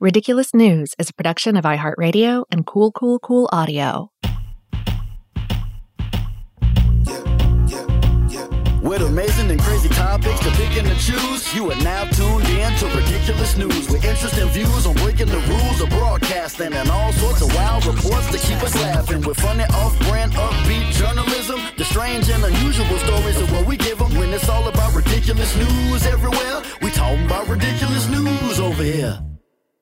Ridiculous News is a production of iHeartRadio and Cool Cool Cool Audio. With amazing and crazy topics to pick and to choose, you are now tuned in to Ridiculous News with interesting views on breaking the rules of broadcasting and all sorts of wild reports to keep us laughing. With funny, off-brand, upbeat journalism, the strange and unusual stories of what we give them. When it's all about ridiculous news everywhere, we talking about ridiculous news over here.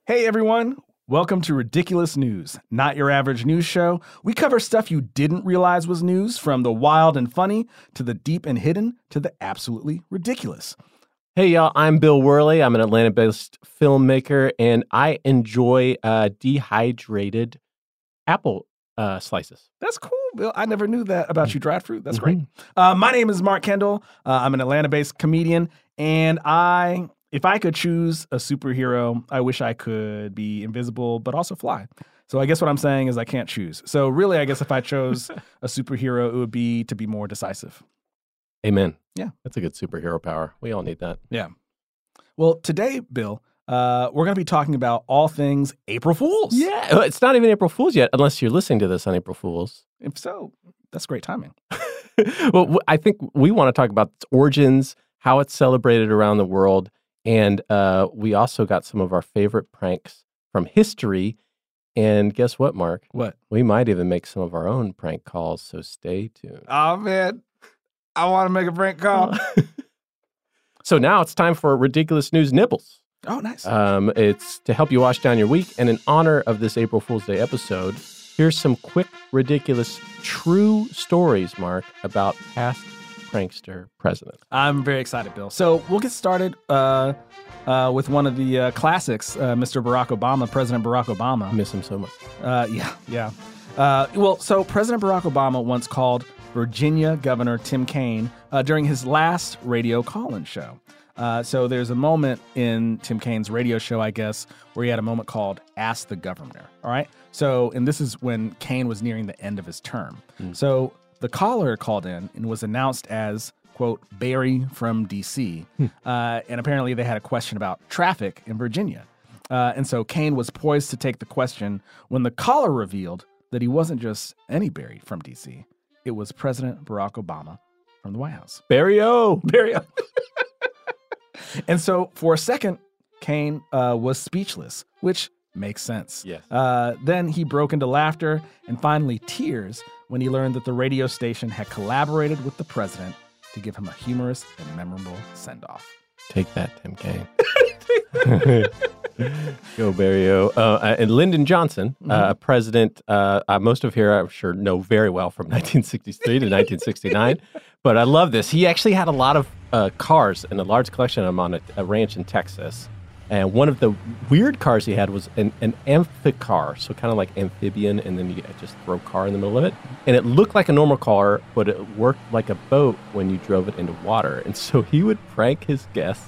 Hey everyone, welcome to Ridiculous News, not your average news show. We cover stuff you didn't realize was news, from the wild and funny to the deep and hidden to the absolutely ridiculous. Hey y'all, I'm Bill Worley. I'm an Atlanta-based filmmaker, and I enjoy uh, dehydrated apple uh, slices. That's cool, Bill. I never knew that about you, dried fruit. That's great. Uh, my name is Mark Kendall. Uh, I'm an Atlanta-based comedian, and I, if I could choose a superhero, I wish I could be invisible but also fly. So I guess what I'm saying is I can't choose. So really, I guess if I chose a superhero, it would be to be more decisive. Amen. Yeah. That's a good superhero power. We all need that. Yeah. Well, today, Bill, uh, we're going to be talking about all things April Fools. Yeah. Uh, It's not even April Fool's yet, unless you're listening to this on April Fool's. If so, that's great timing. well, I think we want to talk about its origins, how it's celebrated around the world, and uh, we also got some of our favorite pranks from history. And guess what, Mark? What? We might even make some of our own prank calls, so stay tuned. Oh, man. I want to make a prank call. So now it's time for ridiculous news nibbles. oh, nice. Um, it's to help you wash down your week. And in honor of this April Fool's Day episode, here's some quick, ridiculous, true stories, Mark, about past prankster president. I'm very excited, Bill. So we'll get started uh, uh, with one of the uh, classics, uh, Mr. Barack Obama, President Barack Obama. I miss him so much. Uh, yeah, yeah. Uh, well, so President Barack Obama once called Virginia Governor Tim Kaine uh, during his last radio call-in show. Uh, so there's a moment in Tim Kaine's radio show, I guess, where he had a moment called "Ask the Governor." All right. So, and this is when Kaine was nearing the end of his term. So the caller called in and was announced as quote Barry from D.C. Uh, and apparently they had a question about traffic in Virginia. Uh, and so Kaine was poised to take the question when the caller revealed that he wasn't just any Barry from D.C. It was President Barack Obama from the White House. Barry O. Barry. O! and so for a second, Kaine uh, was speechless, which makes sense. Yes. Uh, then he broke into laughter and finally tears when he learned that the radio station had collaborated with the president to give him a humorous and memorable send off. Take that, Tim Kaine. Go Barry O. Uh, and Lyndon Johnson, uh, a president uh, uh, most of here I'm sure know very well from 1963 to 1969. But I love this. He actually had a lot of uh, cars and a large collection of them on a, a ranch in Texas. And one of the weird cars he had was an, an amphicar, so kind of like amphibian, and then you just throw car in the middle of it. And it looked like a normal car, but it worked like a boat when you drove it into water. And so he would prank his guests.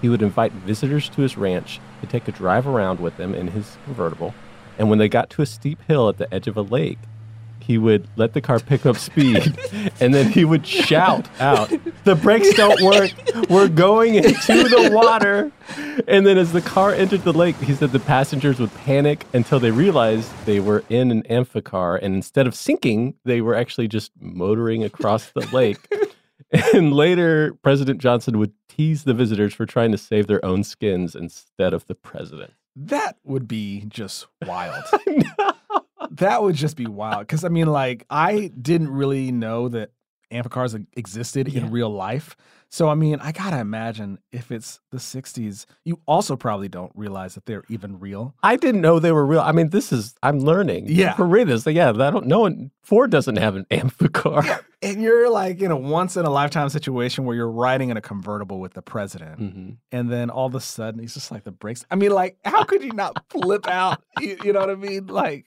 He would invite visitors to his ranch to take a drive around with him in his convertible. And when they got to a steep hill at the edge of a lake, he would let the car pick up speed and then he would shout out, The brakes don't work. We're going into the water. And then as the car entered the lake, he said the passengers would panic until they realized they were in an amphicar. And instead of sinking, they were actually just motoring across the lake. And later, President Johnson would tease the visitors for trying to save their own skins instead of the president. That would be just wild. that would just be wild. Because I mean, like, I didn't really know that amphicars existed Yeah. in real life. So I mean, I gotta imagine if it's the '60s, you also probably don't realize that they're even real. I didn't know they were real. I mean, this is I'm learning. Yeah. for real. This, yeah. I don't. No one. Ford doesn't have an amphicar. And you're like in a once in a lifetime situation where you're riding in a convertible with the president, Mhm. and then all of a sudden he's just like the brakes. I mean, like, how could you not flip out? You, you know what I mean? Like,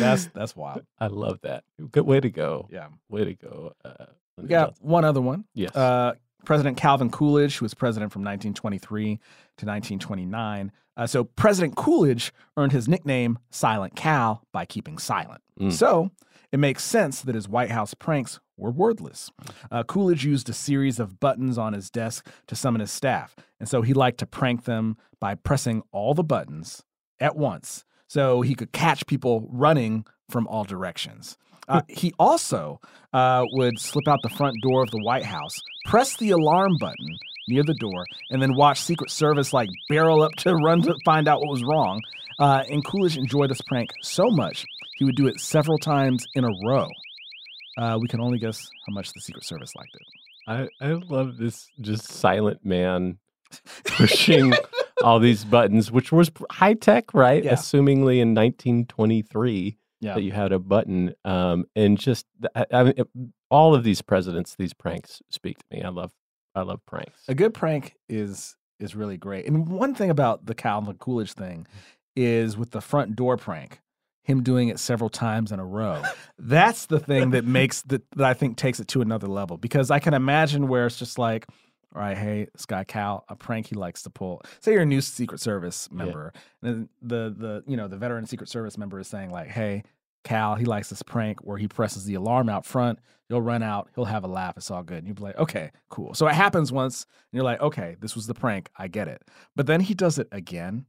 that's that's wild. I love that. Good way to go. Yeah. Way to go. Uh, We got one other one. Yes. Uh, President Calvin Coolidge, who was president from 1923 to 1929. Uh, so President Coolidge earned his nickname Silent Cal by keeping silent. Mm. So it makes sense that his White House pranks were wordless. Uh, Coolidge used a series of buttons on his desk to summon his staff, and so he liked to prank them by pressing all the buttons at once so he could catch people running from all directions. Uh, he also uh, would slip out the front door of the White House, press the alarm button near the door, and then watch Secret Service like barrel up to run to find out what was wrong. Uh, and Coolidge enjoyed this prank so much he would do it several times in a row. Uh, we can only guess how much the Secret Service liked it. I, I love this just silent man pushing all these buttons, which was high tech, right? Yeah. Assumingly in 1923 Yeah. that you had a button, um, and just I, I mean, it- all of these presidents, these pranks speak to me. I love, I love pranks. A good prank is is really great. And one thing about the Calvin Coolidge thing is with the front door prank, him doing it several times in a row. That's the thing that makes that that I think takes it to another level because I can imagine where it's just like, right, hey, this guy Cal, a prank he likes to pull. Say you're a new Secret Service member, and the the you know the veteran Secret Service member is saying like, hey. Cal, he likes this prank where he presses the alarm out front. You'll run out. He'll have a laugh. It's all good. And you'll be like, okay, cool. So it happens once, and you're like, okay, this was the prank. I get it. But then he does it again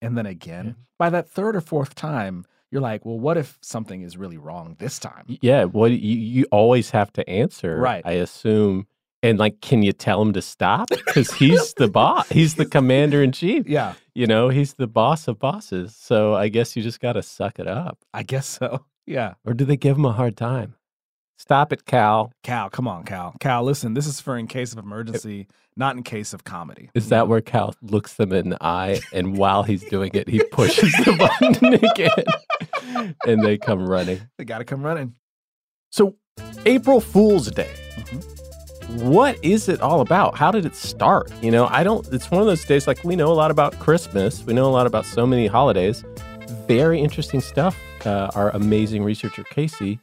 and then again. By that third or fourth time, you're like, well, what if something is really wrong this time? Yeah, what you, you always have to answer, Right. I assume. And like, can you tell him to stop? Because he's the boss. He's the commander in chief. Yeah, You know, he's the boss of bosses. So I guess you just got to suck it up. I guess so. Yeah. Or do they give him a hard time? Stop it, Cal. Cal, come on, Cal. Cal, listen, this is for in case of emergency, not in case of comedy. Is that where Cal looks them in the eye, and while he's doing it, he pushes the button again, and they come running? They got to come running. So, April Fool's Day. Mm-hmm. What is it all about? How did it start? You know, I don't. It's one of those days like we know a lot about Christmas. We know a lot about so many holidays. Very interesting stuff. Uh, our amazing researcher Casey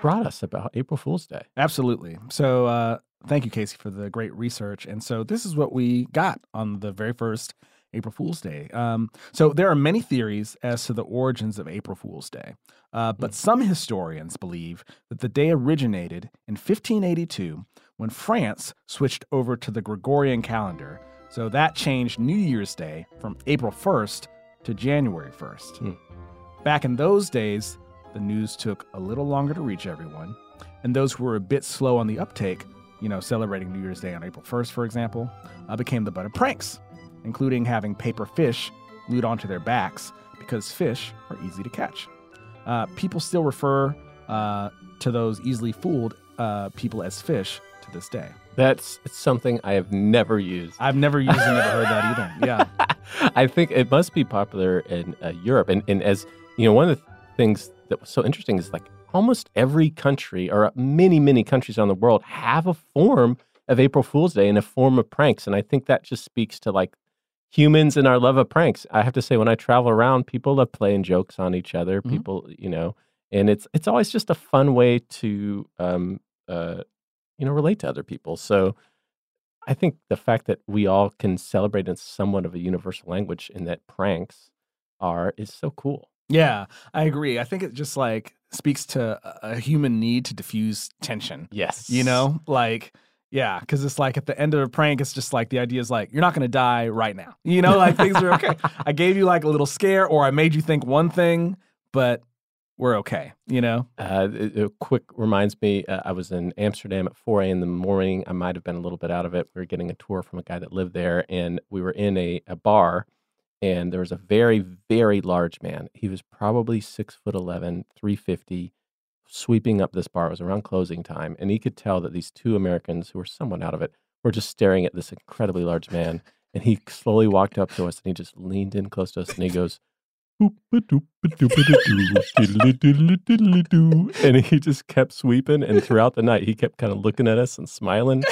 brought us about April Fool's Day. Absolutely. So, uh, thank you, Casey, for the great research. And so, this is what we got on the very first April Fool's Day. Um, so, there are many theories as to the origins of April Fool's Day, uh, but some historians believe that the day originated in 1582 when France switched over to the Gregorian calendar. So, that changed New Year's Day from April 1st to January 1st. Hmm. Back in those days, the news took a little longer to reach everyone, and those who were a bit slow on the uptake, you know, celebrating New Year's Day on April 1st, for example, uh, became the butt of pranks, including having paper fish glued onto their backs because fish are easy to catch. Uh, people still refer uh, to those easily fooled uh, people as fish to this day. That's something I have never used. I've never used and never heard that either. Yeah. I think it must be popular in uh, Europe. And, and as you know, one of the things that was so interesting is like almost every country or many, many countries around the world have a form of April Fool's Day and a form of pranks. And I think that just speaks to like humans and our love of pranks. I have to say, when I travel around, people love playing jokes on each other. Mhm. People, you know, and it's it's always just a fun way to, um, uh, you know, relate to other people. So I think the fact that we all can celebrate in somewhat of a universal language and that pranks are is so cool. Yeah, I agree. I think it just like speaks to a a human need to diffuse tension. Yes. You know, like, yeah, because it's like at the end of a prank, it's just like the idea is like, you're not going to die right now. You know, like things are okay. I gave you like a little scare or I made you think one thing, but we're okay, you know? Uh, it, it quick reminds me, uh, I was in Amsterdam at 4 a.m. in the morning. I might have been a little bit out of it. We were getting a tour from a guy that lived there, and we were in a, a bar, and there was a very, very large man. He was probably six foot 11, 350, sweeping up this bar. It was around closing time, and he could tell that these two Americans who were somewhat out of it were just staring at this incredibly large man. And he slowly walked up to us, and he just leaned in close to us, and he goes, and he just kept sweeping and throughout the night he kept kind of looking at us and smiling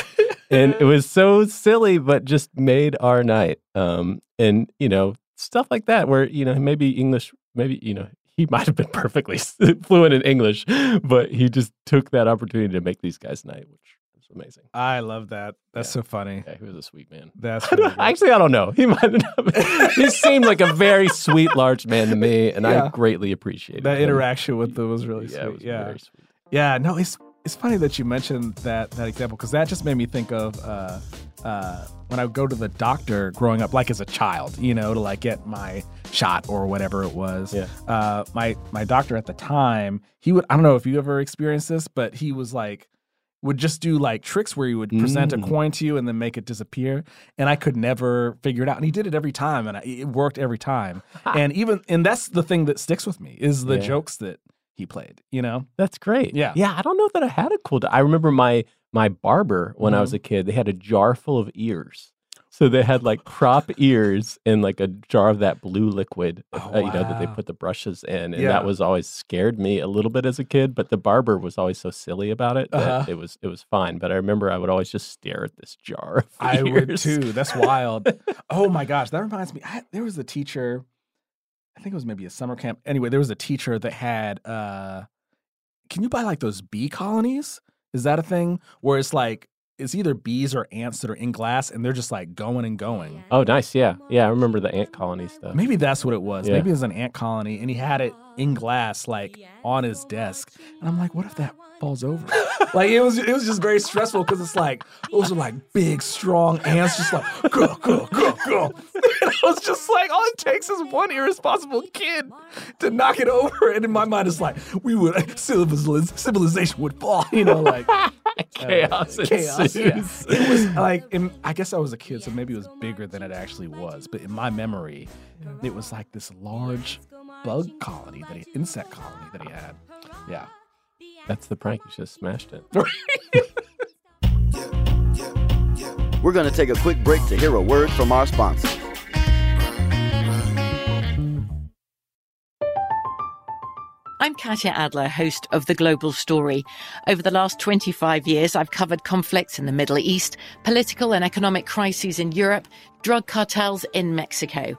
and it was so silly but just made our night um and you know stuff like that where you know maybe english maybe you know he might have been perfectly fluent in english but he just took that opportunity to make these guys night which amazing I love that. That's so funny. yeah he was a sweet man That's I really actually i don't know he might have he seemed like a very sweet large man to me and Yeah. i greatly appreciated that him. interaction with them was really yeah, it sweet. was yeah. very sweet Yeah, no, it's it's funny that you mentioned that that example because that just made me think of uh, uh, when I would go to the doctor growing up, like as a child, you know, to like get my shot or whatever it was. Yeah. Uh, my my doctor at the time, he would I don't know if you ever experienced this, but he was like would just do like tricks where he would present a Mm. coin to you and then make it disappear and i could never figure it out and he did it every time and I, it worked every time and even and that's the thing that sticks with me is the Yeah. jokes that he played you know That's great. Yeah. Yeah. I don't know that I had a cool. I remember my my barber when I was a kid. They had a jar full of ears. So they had like crop ears in like a jar of that blue liquid, Oh, uh, you know, that they put the brushes in, and Yeah. that was always scared me a little bit as a kid. But the barber was always so silly about it that Uh-huh. it was it was fine. But I remember I would always just stare at this jar. Of I would too. That's wild. oh my gosh, that reminds me. I, there was a teacher. I think it was maybe a summer camp. Anyway, there was a teacher that had. uh Can you buy like those bee colonies? Is that a thing where it's like it's either bees or ants that are in glass and they're just like going and going? Oh, nice. Yeah, yeah. I remember the ant colony stuff. Maybe that's what it was. Yeah. Maybe it was an ant colony, and he had it in glass, like on his desk. And I'm like, what if that falls over? like it was, it was just very stressful because it's like those are like big, strong ants, just like go, go, go, go. And I was just like, all it takes is one irresponsible kid to knock it over, and in my mind, it's like we would civilization would fall. You know, like Chaos uh, chaos. Yeah. It was like, in, I guess I was a kid, so maybe it was bigger than it actually was. But in my memory, it was like this large bug colony that he, insect colony that he had. Yeah. That's the prank. You just smashed it. We're going to take a quick break to hear a word from our sponsor. I'm Katya Adler, host of The Global Story. Over the last 25 years, I've covered conflicts in the Middle East, political and economic crises in Europe, drug cartels in Mexico.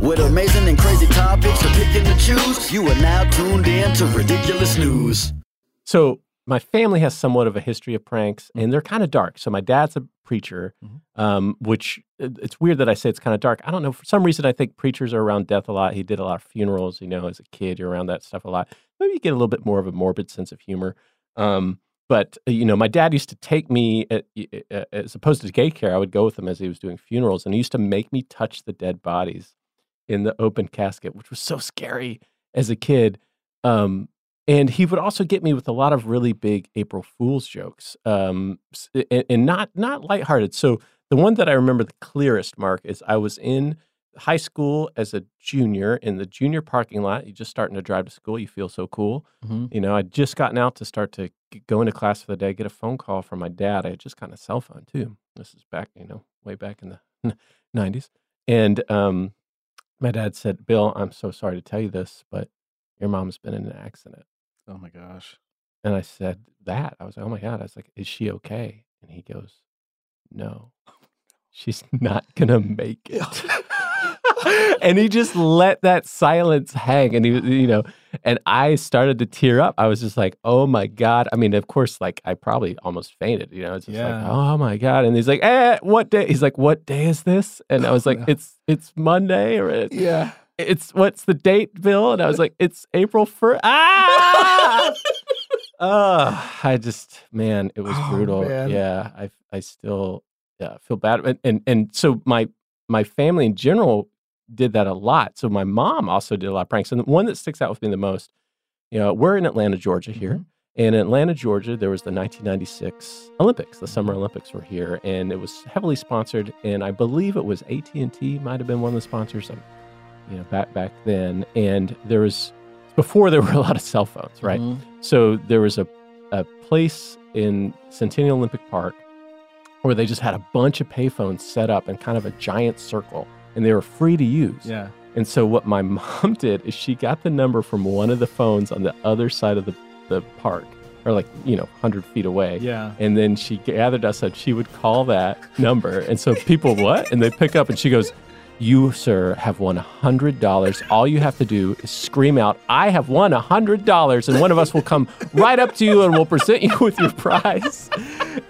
With amazing and crazy topics to pick and to choose, you are now tuned in to Ridiculous News. So my family has somewhat of a history of pranks, and they're kind of dark. So my dad's a preacher, um, which it's weird that I say it's kind of dark. I don't know. For some reason, I think preachers are around death a lot. He did a lot of funerals. You know, as a kid, you're around that stuff a lot. Maybe you get a little bit more of a morbid sense of humor. Um, but uh, you know, my dad used to take me at, uh, as opposed to daycare. I would go with him as he was doing funerals, and he used to make me touch the dead bodies in the open casket, which was so scary as a kid. Um, and he would also get me with a lot of really big April Fool's jokes, um, and, and not not lighthearted. So the one that I remember the clearest, Mark, is I was in high school as a junior in the junior parking lot. You're just starting to drive to school, you feel so cool. Mhm. You know, I'd just gotten out to start to go into class for the day. Get a phone call from my dad. I had just gotten a cell phone too. This is back, you know, way back in the nineties, and um, my dad said, "Bill, I'm so sorry to tell you this, but your mom's been in an accident." Oh my gosh. And I said that. I was like, oh my God. I was like, is she okay? And he goes, no, she's not going to make it. and he just let that silence hang. And he, you know, and I started to tear up. I was just like, oh my God. I mean, of course, like I probably almost fainted, you know, it's just like, oh my God. And he's like, eh, what day? He's like, what day is this? And I was like, it's, it's Monday or it's, Yeah. it's what's the date, Bill? And I was like, it's April first. Ah! oh, I just man, it was Oh, brutal. man. Yeah, I I still yeah, feel bad. And, and and so my my family in general did that a lot. So my mom also did a lot of pranks. And the one that sticks out with me the most, you know, we're in Atlanta, Georgia here. And in Atlanta, Georgia, there was the 1996 Olympics. The Summer Olympics were here, and it was heavily sponsored. And I believe it was AT and T might have been one of the sponsors. um, you know, back back then. And there was before there were a lot of cell phones, right? Mhm. So there was a a place in Centennial Olympic Park where they just had a bunch of payphones set up in kind of a giant circle, and they were free to use. Yeah. And so what my mom did is she got the number from one of the phones on the other side of the, the park, or like, you know, 100 feet away. Yeah. And then she gathered us up. She would call that number. And so people, what? And they pick up and she goes, You, sir, have won $100. All you have to do is scream out, I have won $100. And one of us will come right up to you and we'll present you with your prize.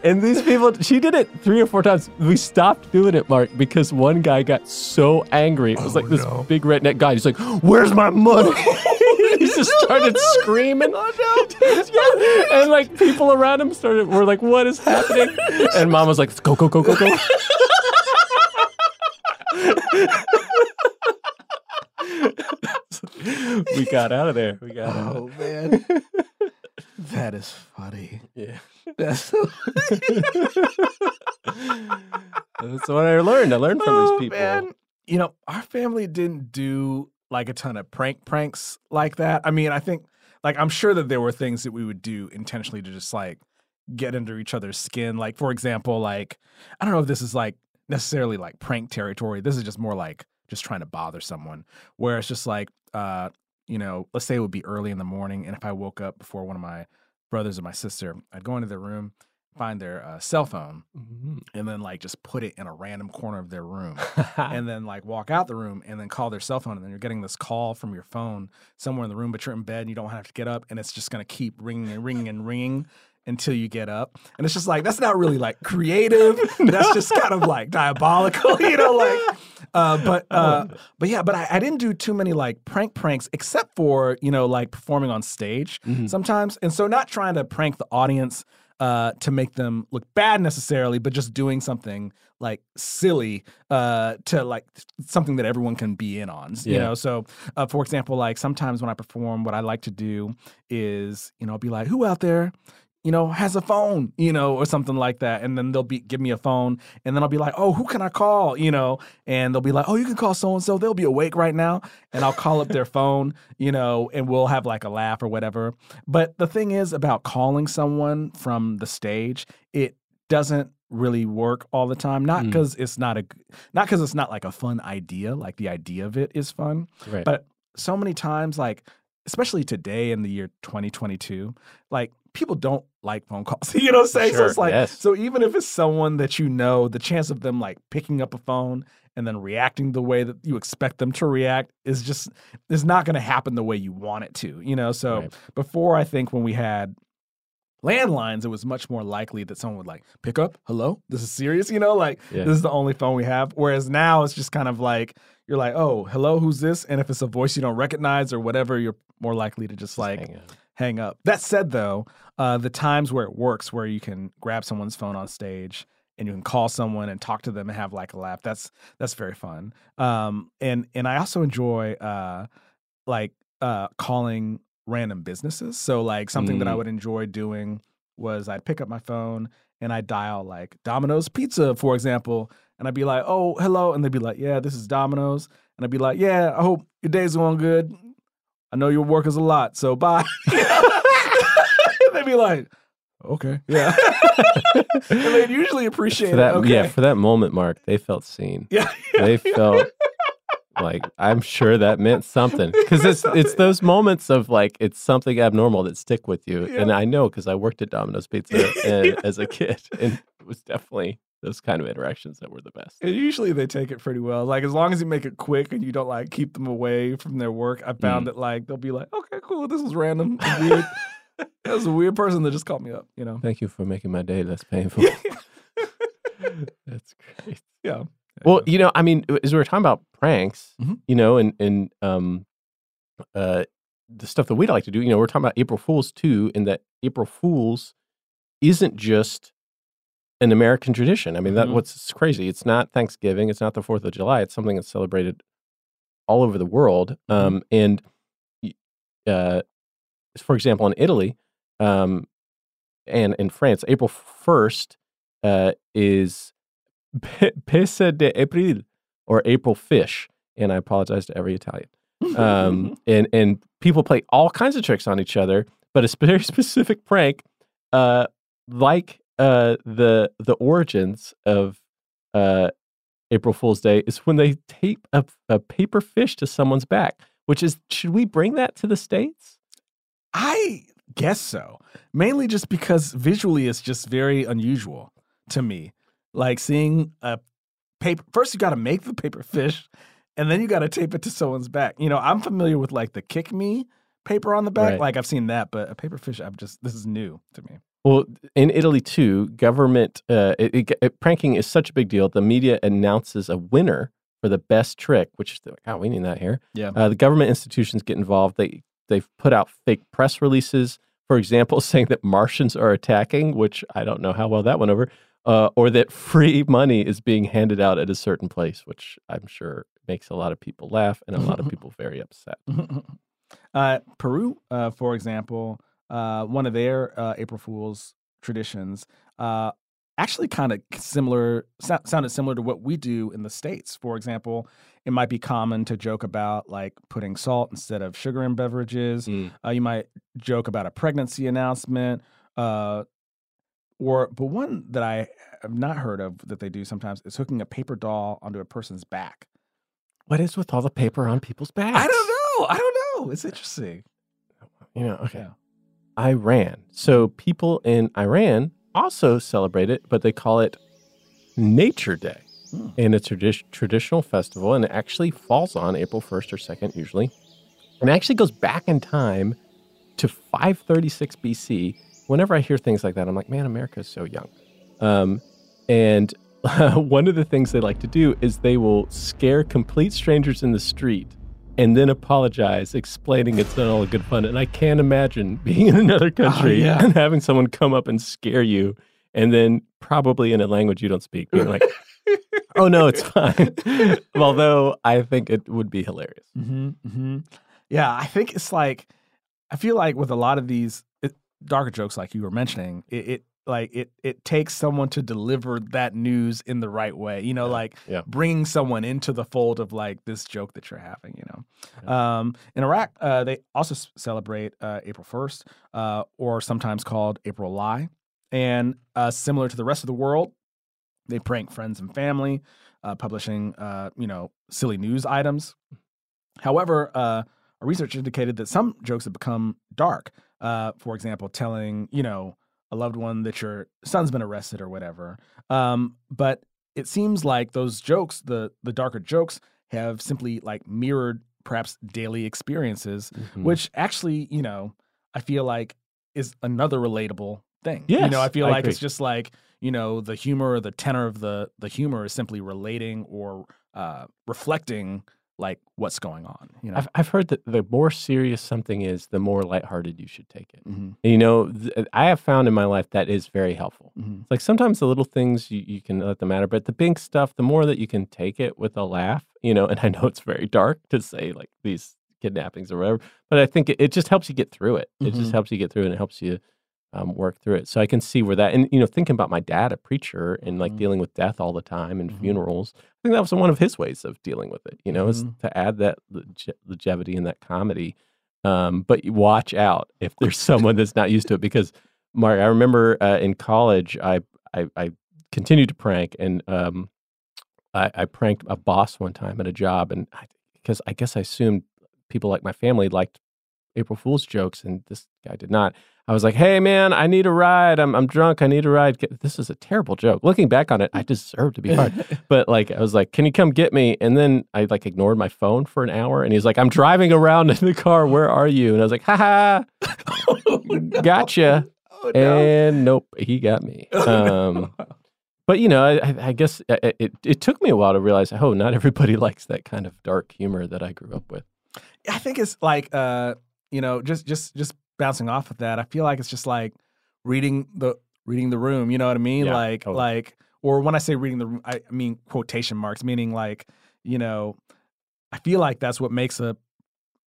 And these people, she did it three or four times. We stopped doing it, Mark, because one guy got so angry. It was like oh, this big redneck guy. He's like, Where's my money? he just started screaming. Oh no! And like people around him started were like, "What is happening?" And mom was like, "Let's go, go, go, go, go." We got out of there. We got out. Oh man. that is funny. Yeah. That's That's what I learned. I learned from Oh, these people. man. You know, our family didn't do like a ton of prank pranks like that. I mean, I think like I'm sure that there were things that we would do intentionally to just like get under each other's skin. Like for example, like I don't know if this is like necessarily like prank territory. This is just more like just trying to bother someone. Where it's just like uh, you know, let's say it would be early in the morning and if I woke up before one of my brothers or my sister, I'd go into their room, find their uh, cell phone, Mhm. and then like just put it in a random corner of their room and then like walk out the room and then call their cell phone and then you're getting this call from your phone somewhere in the room but you're in bed and you don't have to get up and it's just going to keep ringing and ringing and ringing until you get up and it's just like that's not really like creative that's just kind of like diabolical you know like uh, but uh, but yeah but I, I didn't do too many like prank pranks except for you know like performing on stage sometimes and so not trying to prank the audience uh, to make them look bad necessarily, but just doing something like silly uh, to like something that everyone can be in on. You Yeah. know, so uh, for example, like sometimes when I perform, what I like to do is you know be like, who out there? You know, has a phone, you know, or something like that. And then they'll be give me a phone, and then I'll be like, oh, who can I call? You know, and they'll be like, oh, you can call so and so. They'll be awake right now, and I'll call up their phone, you know, and we'll have like a laugh or whatever. But the thing is about calling someone from the stage, it doesn't really work all the time not Mm. because it's not a not because it's not like a fun idea like the idea of it is fun Right. but so many times like especially today in the year 2022 like people don't like phone calls you know what i'm saying so it's like yes. so even if it's someone that you know the chance of them like picking up a phone and then reacting the way that you expect them to react is just is not going to happen the way you want it to you know so Right. before i think when we had landlines, it was much more likely that someone would like pick up, hello, this is serious, you know, like Yeah. this is the only phone we have. Whereas now it's just kind of like you're like, oh, hello, who's this? And if it's a voice you don't recognize or whatever, you're more likely to just like hang up. That said, though, uh, the times where it works, where you can grab someone's phone on stage and you can call someone and talk to them and have like a laugh, that's that's very fun. Um, and and I also enjoy uh, like uh, calling random businesses. So like something that I Mm. would enjoy doing was I'd pick up my phone and I'd dial like Domino's Pizza, for example, and I'd be like, "Oh, hello," and they'd be like, "Yeah, this is Domino's," and I'd be like, "Yeah, I hope your day's going good. I know your work is a lot, so bye." they'd be like, "Okay, yeah," and they'd usually appreciate for that, it. Okay. yeah, for that moment, Mark, they felt seen. Yeah. they felt like I'm sure that meant something because it's it's those moments of like it's something abnormal that stick with you, and I know because I worked at Domino's Pizza uh, as a kid, and it was definitely those kind of interactions that were the best. And usually they take it pretty well. Like as long as you make it quick and you don't like keep them away from their work, I found Mm. that like they'll be like, okay, cool, this was random, and weird. that was a weird person that just called me up. You know? Thank you for making my day less painful. That's great. Yeah. Well, you know, I mean, as we were talking about pranks, Mhm. you know, and and um, uh, the stuff that we like to do, you know, we're talking about April Fools too, and that April Fools isn't just an American tradition. I mean, that Mhm. what's crazy. It's not Thanksgiving. It's not the Fourth of July. It's something that's celebrated all over the world. Um, and uh, for example, in Italy, um, and in France, April first uh, is Pe- Pesa de April or April Fish, and I apologize to every Italian. Um, and and people play all kinds of tricks on each other, but a very specific prank, uh, like uh, the the origins of uh, April Fool's Day, is when they tape a, a paper fish to someone's back. Which is, should we bring that to the states? I guess so. Mainly just because visually it's just very unusual to me. Like seeing a paper first you gotta make the paper fish and then you gotta tape it to someone's back. You know, I'm familiar with like the kick me paper on the back. Right. Like I've seen that, but a paper fish, I've just this is new to me. Well, in Italy too, government uh, it, it, it- pranking is such a big deal. The media announces a winner for the best trick, which God, we need that here. Yeah. Uh, the government institutions get involved. They they've put out fake press releases, for example, saying that Martians are attacking, which I don't know how well that went over, uh, or that free money is being handed out at a certain place, which I'm sure makes a lot of people laugh and a lot of people very upset. uh, Peru, uh, for example, uh, one of their uh, April Fools traditions uh, actually kind of similar, so- sounded similar to what we do in the States. For example, it might be common to joke about like putting salt instead of sugar in beverages. Uh, you might joke about a pregnancy announcement. Uh, or, but one that I have not heard of that they do sometimes is hooking a paper doll onto a person's back. What is with all the paper on people's backs? I don't know. I don't know. It's interesting. You know, okay. Yeah. Iran. So people in Iran also celebrate it, but they call it Nature Day. Hmm. And it's a tradi- traditional festival, and it actually falls on April 1st or 2nd, usually. And it actually goes back in time to 536 BC. Whenever I hear things like that, I'm like, man, America is so young. Um, and one of the things they like to do is they will scare complete strangers in the street and then apologize, explaining it's not all good fun. And I can't imagine being in another country yeah. and having someone come up and scare you, and then probably in a language you don't speak, being like, "Oh no, it's fine." Although I think it would be hilarious. Mm-hmm, hmm Yeah, I think it's like I feel like with a lot of these, it, darker jokes like you were mentioning, it, it like it it takes someone to deliver that news in the right way. You know, like yeah. bringing someone into the fold of like this joke that you're having. You know, um, in Iraq, uh, they also celebrate uh, April first, uh, or sometimes called April Lie, and uh, similar to the rest of the world, they prank friends and family, uh, publishing uh, you know silly news items. However, uh, our research indicated that some jokes have become dark. Uh, for example, telling you know a loved one that your son's been arrested or whatever. Um, but it seems like those jokes, the the darker jokes, have simply like mirrored perhaps daily experiences, Mhm. which actually, you know, I feel like is another relatable thing. you know, I feel I like it's just like you know the humor or the tenor of the the humor is simply relating or uh, reflecting like what's going on. You know, I've, I've heard that the more serious something is, the more lighthearted you should take it. Mhm. And, you know, th- I have found in my life that is very helpful. Mhm. Like sometimes the little things you, you can let them matter, but the big stuff, the more that you can take it with a laugh, you know, and I know it's very dark to say like these kidnappings or whatever, but I think it, it just helps you get through it. It Mhm. just helps you get through it and it helps you um, work through it. So I can see where that, and, you know, thinking about my dad, a preacher, and like Mhm. dealing with death all the time and Mhm. funerals, I think that was one of his ways of dealing with it, you know, is Mhm. to add that longe- longevity and that comedy. Um, but watch out if there's someone that's not used to it because, Mark, I remember uh, in college, I, I, I continued to prank and um, I, I pranked a boss one time at a job. And because I, guess I assumed people like my family liked April Fool's jokes, and this guy did not. I was like, "Hey, man, I need a ride. I'm I'm drunk. I need a ride." This is a terrible joke. Looking back on it, I deserve to be fired. but like, I was like, "Can you come get me?" And then I like ignored my phone for an hour, and he's like, "I'm driving around in the car. Where are you?" And I was like, "Ha ha, gotcha." Oh, no. And nope, he got me. Um, but you know, I, I- I guess uh, it, it it took me a while to realize, oh, not everybody likes that kind of dark humor that I grew up with. I think it's like uh, you know, just just just bouncing off of that. I feel like it's just like reading the reading the room. You know what I mean? Yeah, like totally. like or when I say reading the room, I mean quotation marks, meaning like you know, I feel like that's what makes a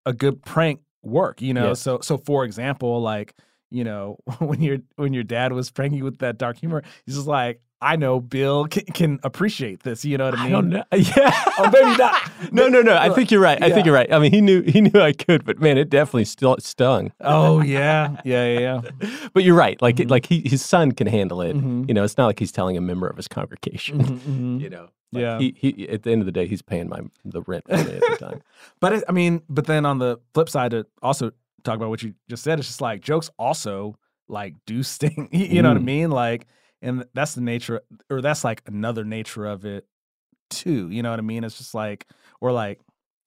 a good prank work. You know, Yes. so so for example, like you know when your when your dad was pranking you with that dark humor, he's just like. I know Bill can, can appreciate this. You know what I mean? I don't know. Yeah. Oh, maybe not. no, no, no. I think you're right. I Yeah. think you're right. I mean, he knew he knew I could, but man, it definitely still stung. Oh yeah, yeah, yeah. yeah. But you're right. Like it, like he his son can handle it. Mhm. You know, it's not like he's telling a member of his congregation. Mhm, mhm. You know. Like, Yeah. He, he at the end of the day, he's paying my the rent for me at the time. But it, I mean, but then on the flip side, to also talk about what you just said, it's just like jokes also like do sting. You you know what I Mm. mean? Like, and that's the nature, or that's like another nature of it too. You know what I mean? It's just like, or like,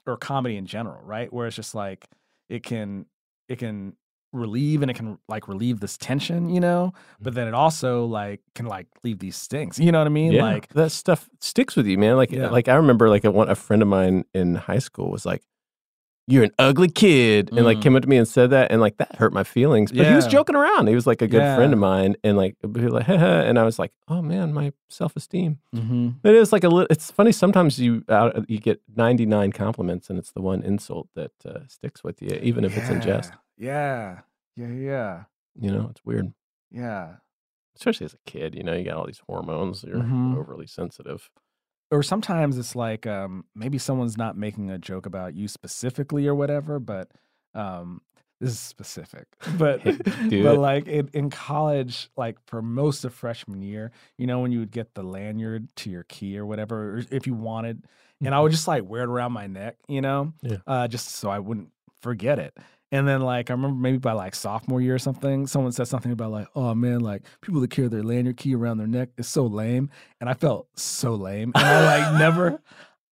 or comedy in general, right? Where it's just like it can, it can relieve and it can like relieve this tension, you know. But mm-hmm. then it also like can like leave these stings. You know what I mean? yeah, Like, that stuff sticks with you, man. Like Yeah. like I remember like a, one a friend of mine in high school was like, "You're an ugly kid," and like Mm. came up to me and said that, and like that hurt my feelings. But he was Yeah. joking around. He was like a good friend of mine, and like he was like, and I was like, "Oh man, my self esteem." mm-hmm. It is like a little. It's funny. Sometimes you out you get ninety nine compliments, and it's the one insult that uh, sticks with you, even if it's in jest. Yeah, yeah, yeah, You know, it's weird, yeah. especially as a kid. You know, you got all these hormones. You're Mhm. overly sensitive. Or sometimes it's like um, maybe someone's not making a joke about you specifically or whatever, but um, this is specific. But but it. like in, in college, like for most of freshman year, you know, when you would get the lanyard to your key or whatever, or if you wanted, and I would just like wear it around my neck, you know, Yeah. uh, just so I wouldn't forget it. And then like I remember maybe by like sophomore year or something, someone said something about like, oh man, like people that carry their lanyard key around their neck is so lame. And I felt so lame. And I like never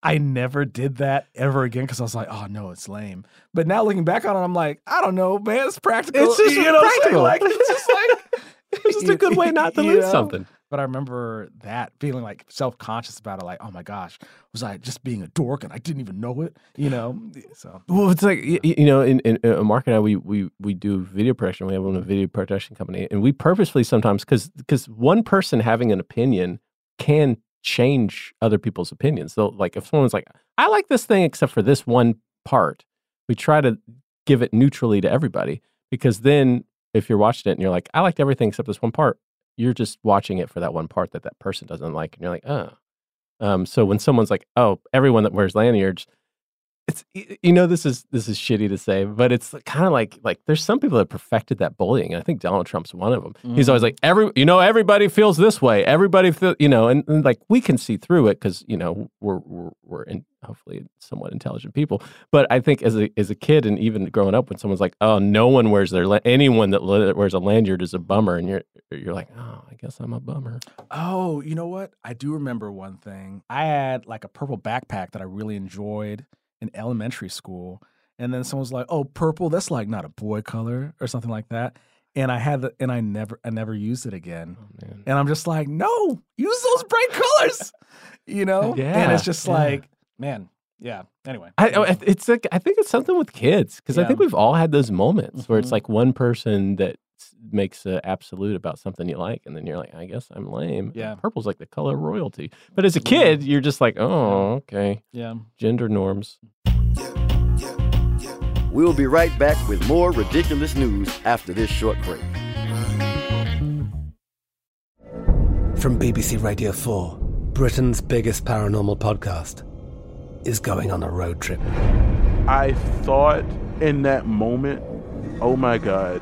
I never did that ever again because I was like, oh no, it's lame. But now looking back on it, I'm like, I don't know, man, it's practical. It's just You know what I'm saying? practical. Like it's just like It's just a good way not to lose know? something. But I remember that feeling like self conscious about it, like, oh my gosh, was I just being a dork and I didn't even know it? You know? So Well, it's like y- y- you know, in, in uh, Mark and I, we we we do video production. We have a video production company, and we purposefully sometimes because because one person having an opinion can change other people's opinions. So, like, if someone's like, "I like this thing except for this one part," we try to give it neutrally to everybody because then if you're watching it and you're like, I liked everything except this one part, you're just watching it for that one part that that person doesn't like, and you're like, oh. Um, so when someone's like, oh, everyone that wears lanyards, it's you know this is this is shitty to say, but it's kind of like like there's some people that perfected that bullying. And I think Donald Trump's one of them. Mm. He's always mm. like every you know everybody feels this way. Everybody feel you know, and, and like we can see through it because you know we're we're, we're in, hopefully somewhat intelligent people. But I think as a as a kid and even growing up, when someone's like, oh, no one wears their anyone that wears a lanyard is a bummer, and you're you're like, oh, I guess I'm a bummer. Oh, you know what? I do remember one thing. I had like a purple backpack that I really enjoyed in elementary school. And then someone's like, "Oh, purple, that's like not a boy color or something like that." And I had the, and I never, I never used it again. Oh, and I'm just like, no, use those bright colors, you know. Yeah, and it's just yeah. like, man, yeah. Anyway, I, oh, it's like I think it's something with kids because yeah. I think we've all had those moments mm-hmm. where it's mm-hmm. like one person that makes an absolute about something you like, and then you're like, I guess I'm lame. Yeah, purple's like the color of royalty. But as a kid, you're just like, oh, okay. Yeah, gender norms. We'll be right back with more ridiculous news after this short break. From BBC Radio 4, Britain's biggest paranormal podcast is going on a road trip. I thought in that moment, oh my God.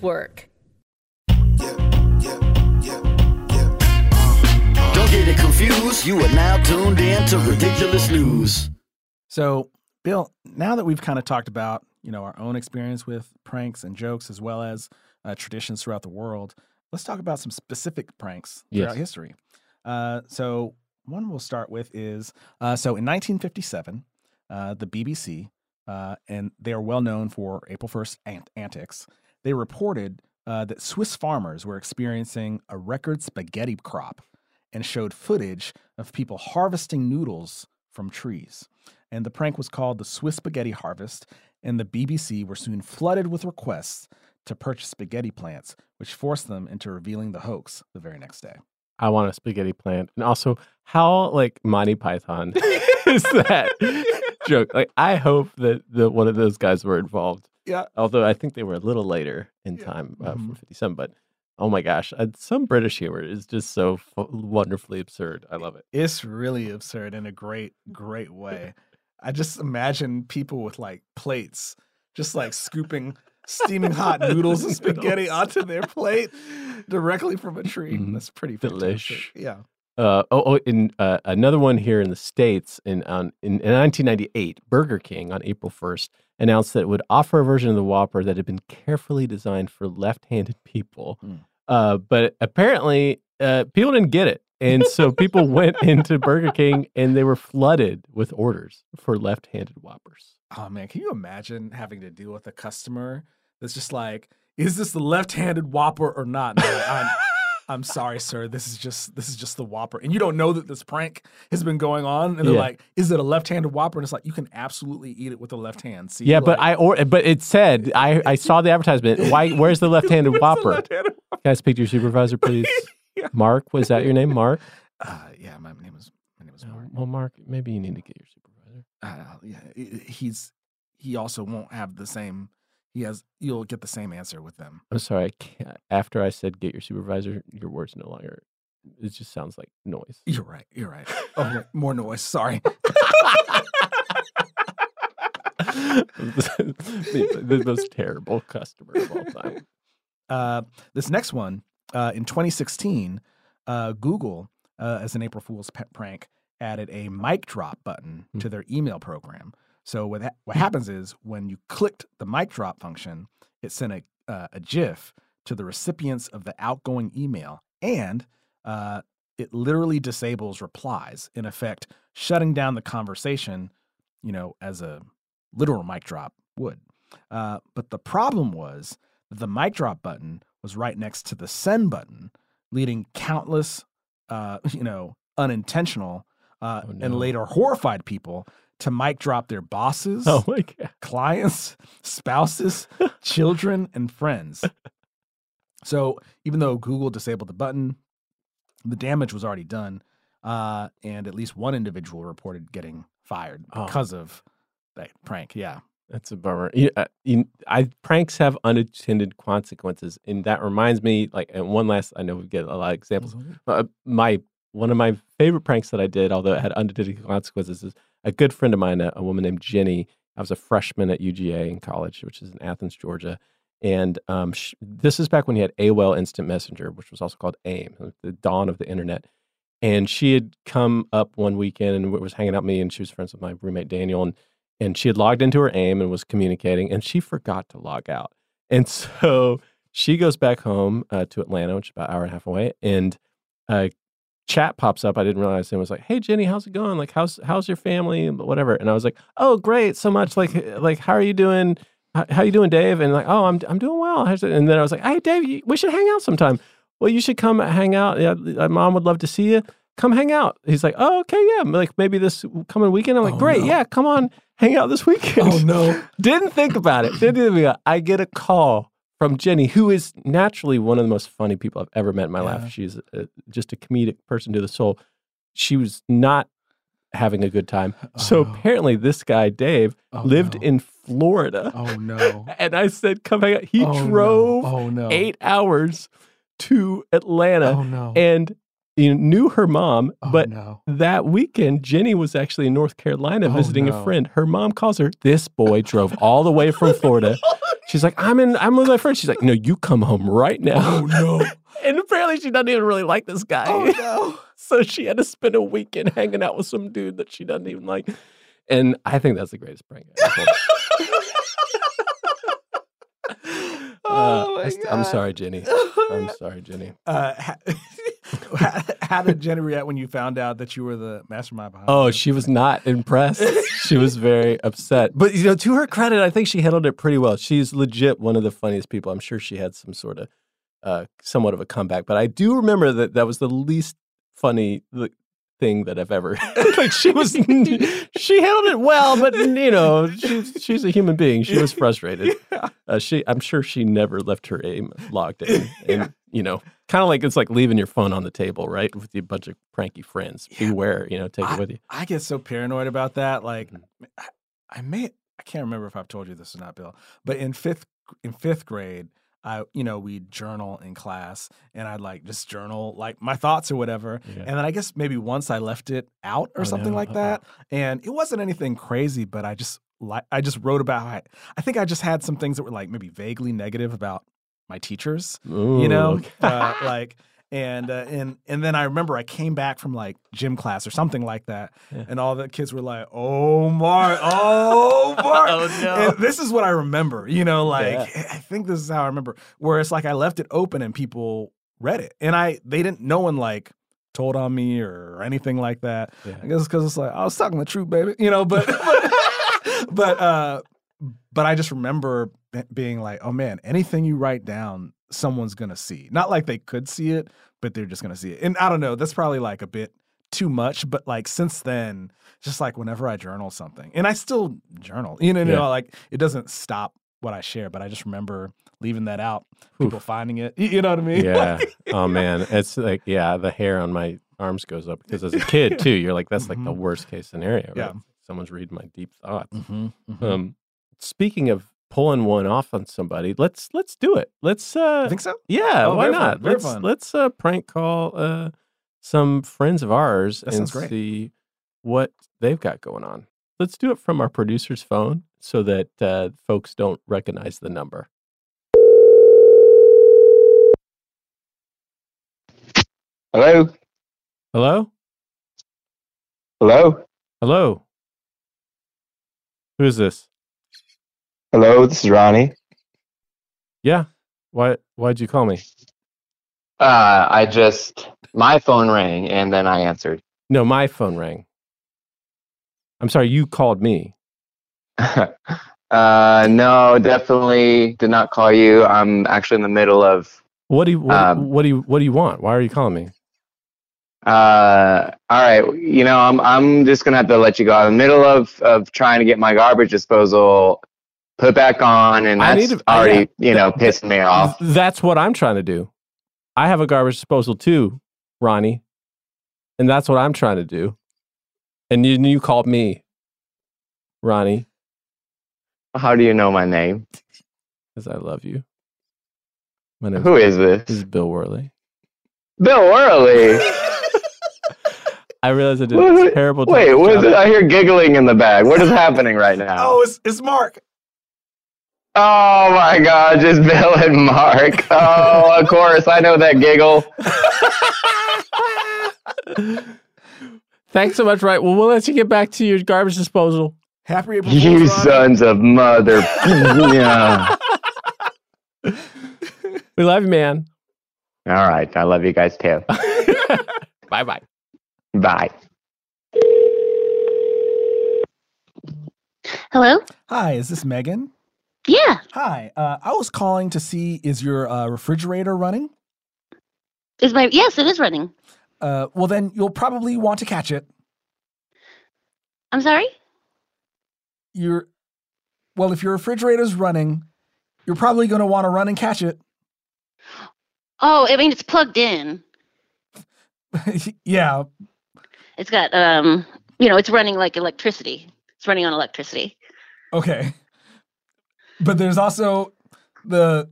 Network. Don't get it confused. You are now tuned in to ridiculous news. So, Bill, now that we've kind of talked about you know our own experience with pranks and jokes as well as uh, traditions throughout the world, let's talk about some specific pranks throughout yes. history. Uh, so, one we'll start with is uh, so in 1957, uh, the BBC, uh, and they are well known for April 1st ant- antics they reported uh, that Swiss farmers were experiencing a record spaghetti crop and showed footage of people harvesting noodles from trees. And the prank was called the Swiss Spaghetti Harvest, and the BBC were soon flooded with requests to purchase spaghetti plants, which forced them into revealing the hoax the very next day. I want a spaghetti plant. And also, how like Monty Python is that joke? Like, I hope that the one of those guys were involved. Yeah. Although I think they were a little later in yeah. time uh, mm-hmm. from 57, but oh my gosh, some British humor is just so f- wonderfully absurd. I love it. It's really absurd in a great, great way. I just imagine people with like plates, just like scooping steaming hot noodles and spaghetti onto their plate directly from a tree. Mm, That's pretty fantastic. Delish. Yeah. Uh, oh, oh, in uh, another one here in the states in, in in 1998, Burger King on April 1st announced that it would offer a version of the Whopper that had been carefully designed for left-handed people. Mm. Uh, but apparently, uh, people didn't get it, and so people went into Burger King and they were flooded with orders for left-handed Whoppers. Oh man, can you imagine having to deal with a customer that's just like, "Is this the left-handed Whopper or not?" I'm sorry, sir. This is just this is just the Whopper, and you don't know that this prank has been going on. And they're yeah. like, "Is it a left-handed Whopper?" And it's like you can absolutely eat it with the left hand. See, yeah, like, but I or but it said I I saw the advertisement. Why? Where's the left-handed Whopper? Left-handed Can I speak to your supervisor, please? yeah. Mark, was that your name, Mark? Uh, yeah, my name is my name is smart. Well, Mark, maybe you need to get your supervisor. Uh, yeah, he's he also won't have the same. He has you'll get the same answer with them. I'm sorry. I can't, after I said get your supervisor, your words no longer. It just sounds like noise. You're right. You're right. Oh, wait, more noise. Sorry. the, most terrible customer of all time. Uh, this next one uh, in 2016, uh, Google, uh, as an April Fool's prank, added a mic drop button to their email program. So what ha- what happens is when you clicked the mic drop function, it sent a uh, a GIF to the recipients of the outgoing email, and uh, it literally disables replies. In effect, shutting down the conversation, you know, as a literal mic drop would. Uh, but the problem was that the mic drop button was right next to the send button, leading countless, uh, you know, unintentional uh, and Oh, no. later horrified people to mic drop their bosses, Oh my god! clients, spouses, children, and friends. So even though Google disabled the button, the damage was already done, uh, and at least one individual reported getting fired Oh. because of that prank. Yeah. That's a bummer. You, uh, you, I pranks have unintended consequences, and that reminds me. Like, and one last. I know we get a lot of examples. Uh, my one of my favorite pranks that I did, although it had unintended consequences, is a good friend of mine, a, a woman named Jenny. I was a freshman at UGA in college, which is in Athens, Georgia. And um, this is back when you had AOL Instant Messenger, which was also called AIM, the dawn of the internet. And she had come up one weekend and was hanging out with me, and she was friends with my roommate Daniel, and and she had logged into her AIM and was communicating, and she forgot to log out. And so she goes back home uh, to Atlanta, which is about an hour and a half away, and a chat pops up. I didn't realize it was like, "Hey Jenny, how's it going? Like, how's how's your family? Whatever." And I was like, "Oh, great, so much. Like, like how are you doing? How, how you doing, Dave?" And like, "Oh, I'm I'm doing well." And then I was like, "Hey, Dave, we should hang out sometime. Well, you should come hang out. Yeah, my mom would love to see you." Come hang out. He's like, oh, okay, yeah, like maybe this coming weekend. I'm like, Oh, great, no. yeah, come on, hang out this weekend. Oh no. Didn't think about it. Didn't think about it. I get a call from Jenny, who is naturally one of the most funny people I've ever met in my Yeah. life. She's uh just a comedic person to the soul. She was not having a good time. So Oh. apparently, this guy Dave Oh, lived no. in Florida, Oh no. and I said, "Come hang out." He Oh, no. drove Oh no. eight hours to Atlanta Oh no. and you know, knew her mom, Oh, but no. that weekend, Jenny was actually in North Carolina Oh, visiting no. a friend. Her mom calls her. This boy drove all the way from Florida. She's like, I'm in. I'm with my friend. She's like, No, you come home right now. Oh no. And apparently, she doesn't even really like this guy. Oh no. so she had to spend a weekend hanging out with some dude that she doesn't even like. And I think that's the greatest prank. ever. Oh, Uh, my I I'm sorry, Jenny. I'm sorry, Jenny. Uh, how, how did Jenny react when you found out that you were the mastermind behind? Oh, she was not impressed. she was very upset. But you know, to her credit, I think she handled it pretty well. She's legit one of the funniest people. I'm sure she had some sort of uh somewhat of a comeback, but I do remember that that was the least funny like, thing that I've ever like she was she handled it well, but you know, she's she's a human being. She was frustrated. Uh, she I'm sure she never left her aim logged in. And you know, kind of like it's like leaving your phone on the table, right? With a bunch of pranky friends. Beware, you know, take it with you. I get so paranoid about that. Like, Mm-hmm. I, I may, I can't remember if I've told you this or not, Bill. But in fifth, in fifth grade, I, you know, we'd journal in class, and I'd like just journal like my thoughts or whatever. Yeah. And then I guess maybe once I left it out or Oh, something like Uh-oh. that, and it wasn't anything crazy, but I just like I just wrote about. I, I think I just had some things that were like maybe vaguely negative about my teachers you know uh, like and uh, and and then I remember I came back from like gym class or something like that, Yeah. and all the kids were like, "Oh Mark, oh Mark." Oh, no. And this is what I remember, you know, like Yeah. I think this is how I remember. Where it's like I left it open and people read it, and I they didn't no one like told on me or anything like that. Yeah. I guess because it's like I was talking the truth, baby, you know. But but but uh, but I just remember being like, oh man, anything you write down, someone's gonna see. Not like they could see it, but they're just gonna see it. And I don't know, that's probably like a bit too much. But like since then, just like whenever I journal something, and I still journal, you know, you know, like it doesn't stop what I share, but I just remember leaving that out, people finding it. You know what I mean? Yeah. oh man, it's like yeah, the hair on my arms goes up because as a kid too, you're like, that's like the Mhm. worst case scenario. Right? Yeah. Someone's reading my deep thoughts. Mhm, mhm. Um, speaking of pulling one off on somebody, let's let's do it. Let's. uh You think so? Yeah, Oh, why very fun, not? very let's fun. let's uh, prank call uh, some friends of ours That and great. see what they've got going on. Let's do it from our producer's phone so that uh, folks don't recognize the number. Hello? Hello? Hello? Hello? Who is this? Hello, this is Ronnie. Yeah. Why why'd you call me? Uh, I just, my phone rang and then I answered. No, my phone rang. I'm sorry, you called me. uh, no, definitely did not call you. I'm actually in the middle of, What do you what, Um, what do you what do you want? Why are you calling me? uh, all right, you know, I'm, I'm just gonna have to let you go. I'm in the middle of, of trying to get my garbage disposal put back on and I that's need to- already, yeah. you know, pissing me off. That's what I'm trying to do. I have a garbage disposal too, Ronnie. And that's what I'm trying to do. And you you called me, Ronnie, How do you know my name? because I love you. My name Who is this? This is Bill Worley. Bill Worley. I realize I did Wait, a terrible job. Wait, what is it? I hear giggling in the bag. What is happening right now? Oh, it's it's Mark. Oh my God, just Bill and Mark. Oh, of course, I know that giggle. Thanks so much, right? Well, we'll let you get back to your garbage disposal. Happy April You Fool's, sons of mother. yeah. We love you, man. All right, I love you guys too. Bye bye. Bye. Hello? Hi, is this Megan? Yeah. Hi. Uh, I was calling to see is your uh, refrigerator running? Is my yes, it is running. Uh, well, then you'll probably want to catch it. I'm sorry? You're well, if your refrigerator's running, you're probably going to want to run and catch it. Oh, I mean it's plugged in. yeah. It's got um you know, it's running like electricity. It's running on electricity. Okay. But there's also the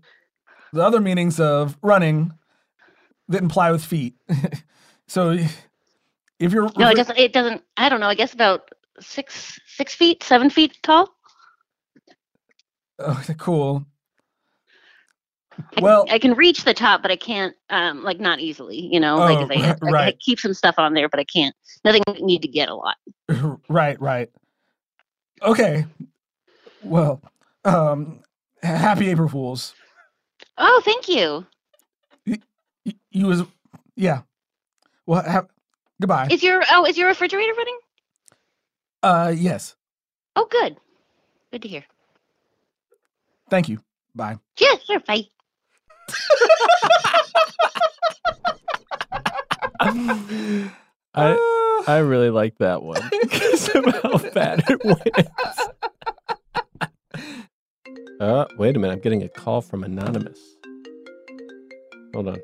the other meanings of running that imply with feet. so if you're No, it doesn't it doesn't I don't know, I guess about six six feet, seven feet tall. Oh, cool. Well, I can reach the top, but I can't um like not easily, you know. like Oh, if I, I, I keep some stuff on there, but I can't nothing I need to get a lot. right, right. Okay. Well, um happy April Fools. Oh, thank you. Y- You was yeah. Well, have, goodbye. Is your oh is your refrigerator running? Uh yes. Oh good. Good to hear. Thank you. Bye. Yeah, sure, bye. I. I really like that one because of how bad it went. Uh, wait a minute. I'm getting a call from anonymous. Hold on.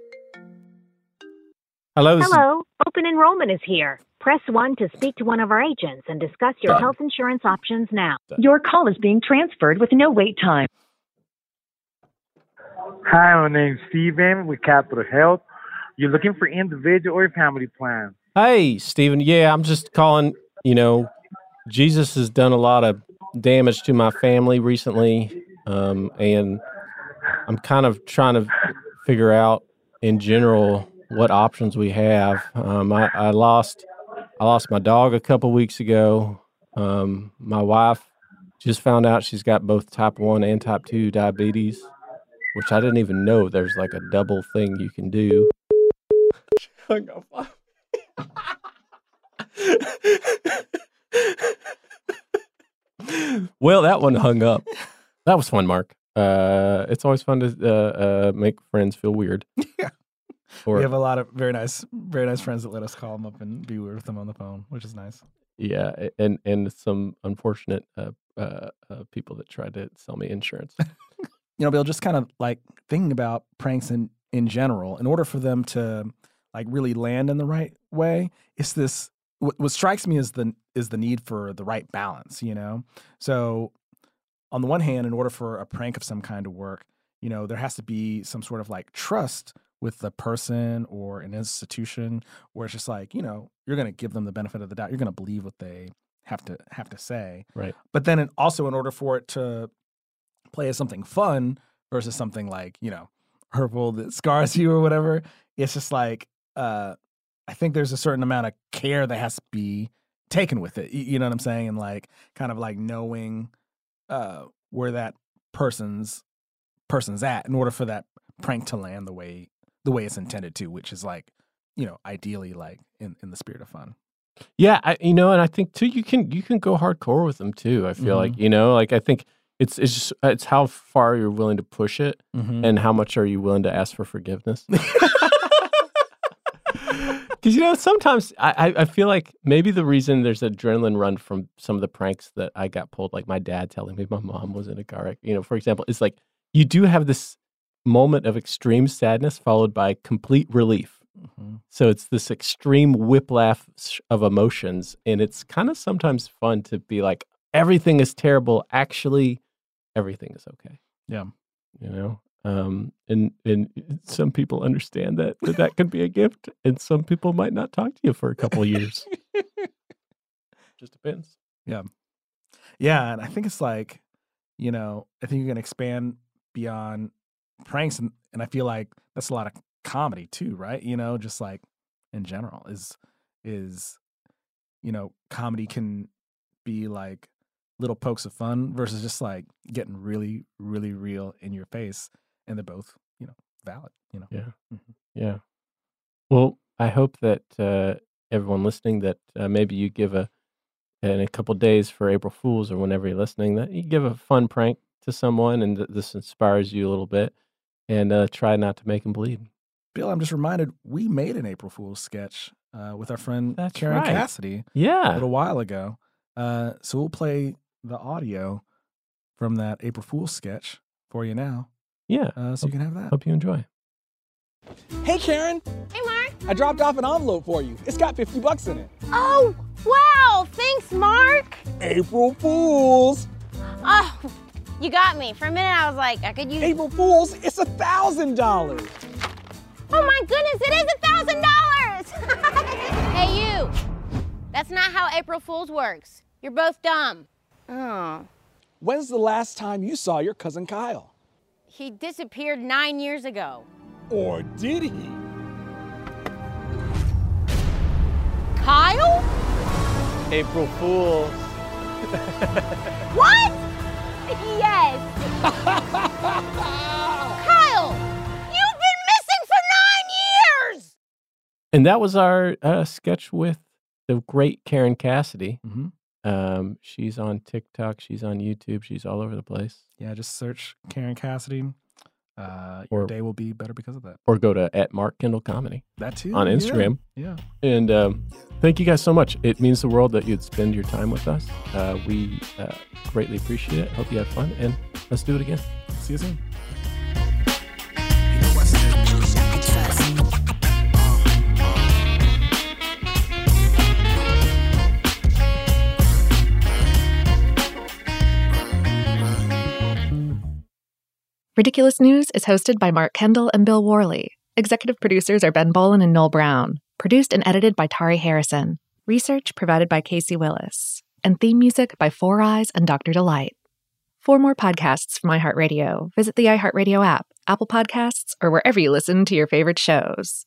Hello. Hello, open enrollment is here. Press 1 to speak to one of our agents and discuss your Done. health insurance options now. Your call is being transferred with no wait time. Hi, my name's Steven with Capital Health. You're looking for individual or family plans. Hey, Stephen. Yeah, I'm just calling. You know, Jesus has done a lot of damage to my family recently, um, and I'm kind of trying to figure out, in general, what options we have. Um, I, I lost, I lost my dog a couple weeks ago. Um, my wife just found out she's got both type one and type two diabetes, which I didn't even know there's like a double thing you can do. well, that one hung up. That was fun, Mark. Uh, it's always fun to uh, uh, make friends feel weird. Yeah. Or we have a lot of very nice, very nice friends that let us call them up and be weird with them on the phone, which is nice. yeah, and and some unfortunate uh, uh, uh, people that tried to sell me insurance. You know, Bill, just kind of like thinking about pranks in in general. In order for them to like really land in the right way. It's this what, what strikes me is the is the need for the right balance, you know. So on the one hand, in order for a prank of some kind to work, you know, there has to be some sort of like trust with the person or an institution where it's just like, you know, you're going to give them the benefit of the doubt. You're going to believe what they have to have to say. Right. But then it, also in order for it to play as something fun versus something like, you know, hurtful that scars you or whatever, it's just like uh I think there's a certain amount of care that has to be taken with it. You know what I'm saying? And like kind of like knowing uh where that person's person's at in order for that prank to land the way the way it's intended to, which is like, you know, ideally like in, in the spirit of fun. Yeah, I, you know, and I think too, you can you can go hardcore with them too. I feel like Mhm. you know, like I think it's it's just it's how far you're willing to push it, Mhm. and how much are you willing to ask for forgiveness. Because you know, sometimes I, I feel like maybe the reason there's adrenaline run from some of the pranks that I got pulled, like my dad telling me my mom was in a car wreck, you know, for example, is like you do have this moment of extreme sadness followed by complete relief. Mhm. So it's this extreme whiplash of emotions, and it's kind of sometimes fun to be like, everything is terrible. Actually, everything is okay. Yeah. You know, um, and and some people understand that that, that can be a gift, and some people might not talk to you for a couple of years. Just depends. Yeah. Yeah. And I think it's like, you know, I think you can expand beyond pranks. And, and I feel like that's a lot of comedy too, right? You know, just like in general is, is, you know, comedy can be like little pokes of fun versus just like getting really, really real in your face. And they're both, you know, valid, you know? Yeah. Mhm. Yeah. Well, I hope that uh, everyone listening that uh, maybe you give a in a couple days for April Fools or whenever you're listening that you give a fun prank to someone and th- this inspires you a little bit and uh, try not to make them bleed. Bill, I'm just reminded we made an April Fool's sketch uh, with our friend That's Karen right. Cassidy. Yeah. a little while ago. Uh, so we'll play the audio from that April Fool's sketch for you now. Yeah. Uh, so you can have that. Hope you enjoy. Hey, Karen. Hey, Mark. I dropped off an envelope for you. It's got 50 bucks in it. Oh, wow. Thanks, Mark. April Fools. Oh, you got me. For a minute, I was like, I could use. April Fools, it's a thousand dollars. Oh my goodness, it is a thousand dollars. Hey, you. That's not how April Fool's works. You're both dumb. Oh, When's the last time you saw your cousin Kyle? He disappeared nine years ago. Or did he? Kyle? April Fools. What? Yes. Kyle, you've been missing for nine years. And that was our uh, sketch with the great Karen Cassidy. Mhm. Um, she's on TikTok. She's on YouTube. She's all over the place. Yeah, just search Karen Cassidy. Uh, your Or- day will be better because of that. Or go to at Mark Kendall Comedy. That too. on Instagram. Yeah. And um, thank you guys so much. It means the world that you'd spend your time with us. Uh, we uh, greatly appreciate it. Hope you have fun, and let's do it again. See you soon. Ridiculous News is hosted by Mark Kendall and Bill Worley. Executive producers are Ben Bowlin and Noel Brown. Produced and edited by Tari Harrison. Research provided by Casey Willis. And theme music by Four Eyes and Dr. Delight. For more podcasts from iHeartRadio, visit the iHeartRadio app, Apple Podcasts, or wherever you listen to your favorite shows.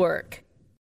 Network.